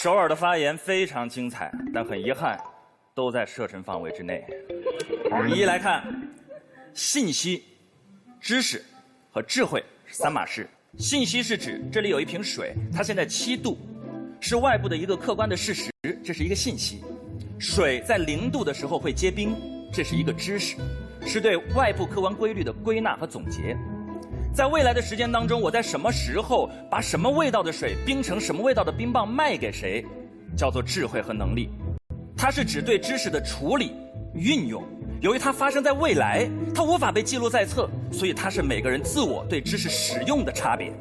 首尔的发言非常精彩，但很遗憾，都在射程范围之内。一来看，信息、知识和智慧是三码事。信息是指这里有一瓶水，它现在七度，是外部的一个客观的事实，这是一个信息。水在零度的时候会结冰，这是一个知识，是对外部客观规律的归纳和总结。在未来的时间当中，我在什么时候把什么味道的水冰成什么味道的冰棒卖给谁，叫做智慧和能力。它是指对知识的处理、运用。由于它发生在未来，它无法被记录在册，所以它是每个人自我对知识使用的差别。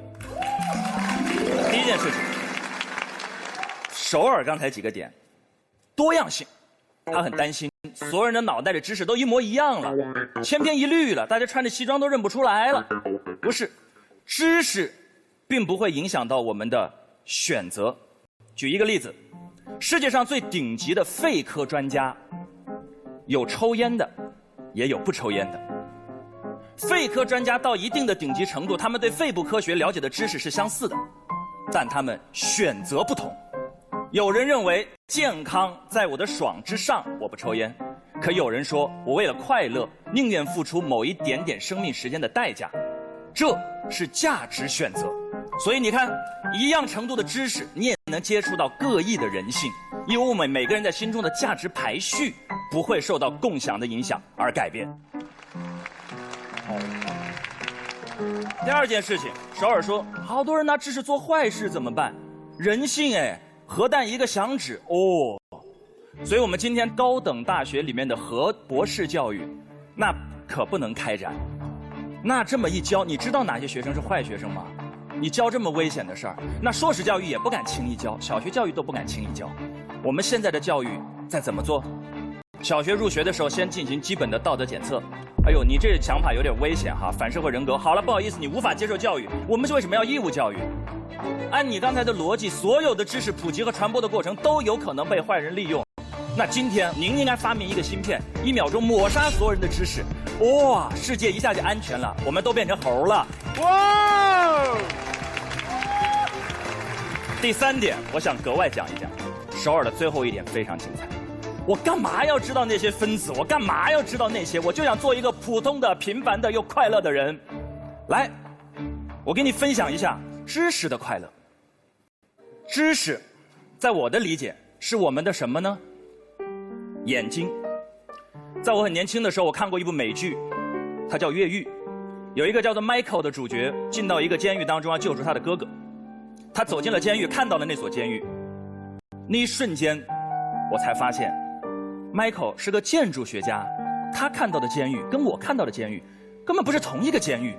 第一件事情，首尔刚才几个点，多样性，他很担心所有人的脑袋里知识都一模一样了，千篇一律了，大家穿着西装都认不出来了。不是，知识并不会影响到我们的选择。举一个例子，世界上最顶级的肺科专家。有抽烟的，也有不抽烟的。肺科专家到一定的顶级程度，他们对肺部科学了解的知识是相似的，但他们选择不同。有人认为健康在我的爽之上，我不抽烟；可有人说我为了快乐，宁愿付出某一点点生命时间的代价。这是价值选择。所以你看，一样程度的知识，你也能接触到各异的人性，因为我们每个人在心中的价值排序。不会受到共享的影响而改变。第二件事情，首尔说，好多人拿知识做坏事怎么办？人性哎，核弹一个响指哦。所以我们今天高等大学里面的核博士教育，那可不能开展。那这么一教，你知道哪些学生是坏学生吗？你教这么危险的事儿，那硕士教育也不敢轻易教，小学教育都不敢轻易教。我们现在的教育在怎么做？小学入学的时候，先进行基本的道德检测。哎呦，你这想法有点危险哈，反社会人格。好了，不好意思，你无法接受教育。我们是为什么要义务教育？按你刚才的逻辑，所有的知识普及和传播的过程都有可能被坏人利用。那今天您应该发明一个芯片，一秒钟抹杀所有人的知识。哇，世界一下就安全了，我们都变成猴了。哇！第三点，我想格外讲一讲，首尔的最后一点非常精彩。我干嘛要知道那些分子？我干嘛要知道那些？我就想做一个普通的、平凡的又快乐的人。来，我给你分享一下知识的快乐。知识，在我的理解是我们的什么呢？眼睛。在我很年轻的时候，我看过一部美剧，它叫《越狱》，有一个叫做 Michael 的主角进到一个监狱当中要救出他的哥哥。他走进了监狱，看到了那所监狱，那一瞬间，我才发现。Michael 是个建筑学家，他看到的监狱跟我看到的监狱根本不是同一个监狱。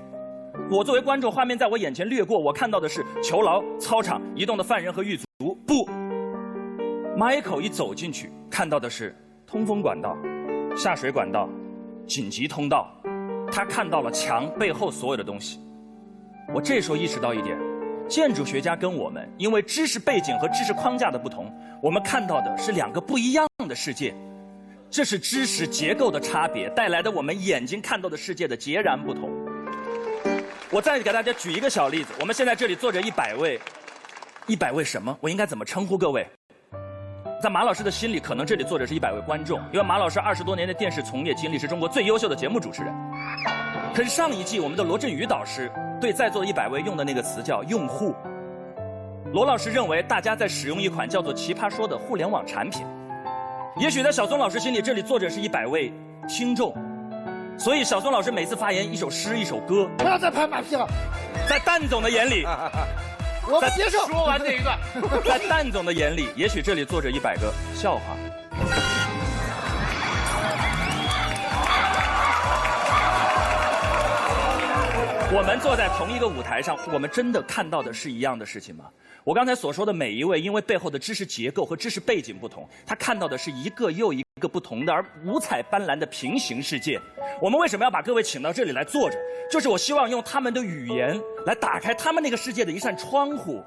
我作为观众，画面在我眼前掠过，我看到的是囚牢、操场、移动的犯人和狱卒。不，Michael 一走进去，看到的是通风管道、下水管道、紧急通道。他看到了墙背后所有的东西。我这时候意识到一点：建筑学家跟我们因为知识背景和知识框架的不同，我们看到的是两个不一样的世界。这是知识结构的差别带来的，我们眼睛看到的世界的截然不同。我再给大家举一个小例子，我们现在这里坐着一百位，一百位什么？我应该怎么称呼各位？在马老师的心里，可能这里坐着是一百位观众，因为马老师二十多年的电视从业经历是中国最优秀的节目主持人。可是上一季我们的罗振宇导师对在座的一百位用的那个词叫用户。罗老师认为大家在使用一款叫做“奇葩说”的互联网产品。也许在小松老师心里，这里坐着是一百位听众，所以小松老师每次发言，一首诗，一首歌。不要再拍马屁了。在蛋总的眼里，我接受。说完这一段，在蛋总的眼里，也许这里坐着一百个笑话。我们坐在同一个舞台上，我们真的看到的是一样的事情吗？我刚才所说的每一位，因为背后的知识结构和知识背景不同，他看到的是一个又一个不同的而五彩斑斓的平行世界。我们为什么要把各位请到这里来坐着？就是我希望用他们的语言来打开他们那个世界的一扇窗户，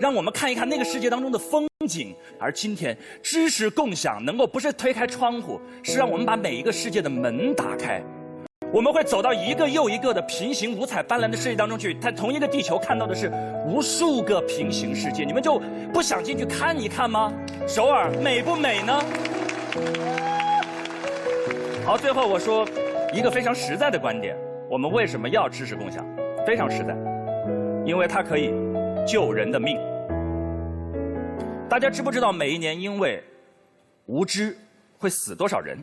让我们看一看那个世界当中的风景。而今天，知识共享能够不是推开窗户，是让我们把每一个世界的门打开。我们会走到一个又一个的平行五彩斑斓的世界当中去，在同一个地球看到的是无数个平行世界，你们就不想进去看一看吗？首尔美不美呢？好，最后我说一个非常实在的观点：我们为什么要知识共享？非常实在，因为它可以救人的命。大家知不知道每一年因为无知会死多少人？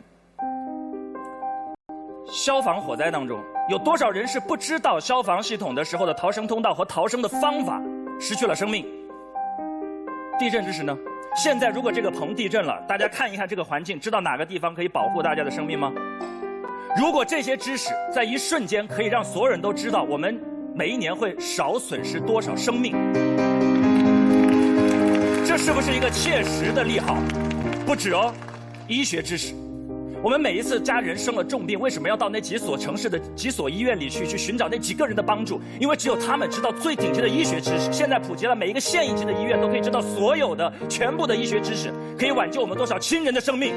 消防火灾当中有多少人是不知道消防系统的时候的逃生通道和逃生的方法，失去了生命？地震知识呢？现在如果这个棚地震了，大家看一看这个环境，知道哪个地方可以保护大家的生命吗？如果这些知识在一瞬间可以让所有人都知道，我们每一年会少损失多少生命？这是不是一个切实的利好？不止哦，医学知识。我们每一次家人生了重病，为什么要到那几所城市的几所医院里去，去寻找那几个人的帮助？因为只有他们知道最顶级的医学知识。现在普及了，每一个县一级的医院都可以知道所有的全部的医学知识，可以挽救我们多少亲人的生命。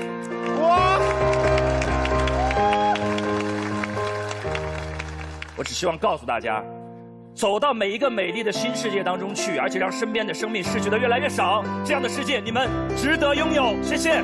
我，我只希望告诉大家，走到每一个美丽的新世界当中去，而且让身边的生命失去的越来越少，这样的世界你们值得拥有。谢谢。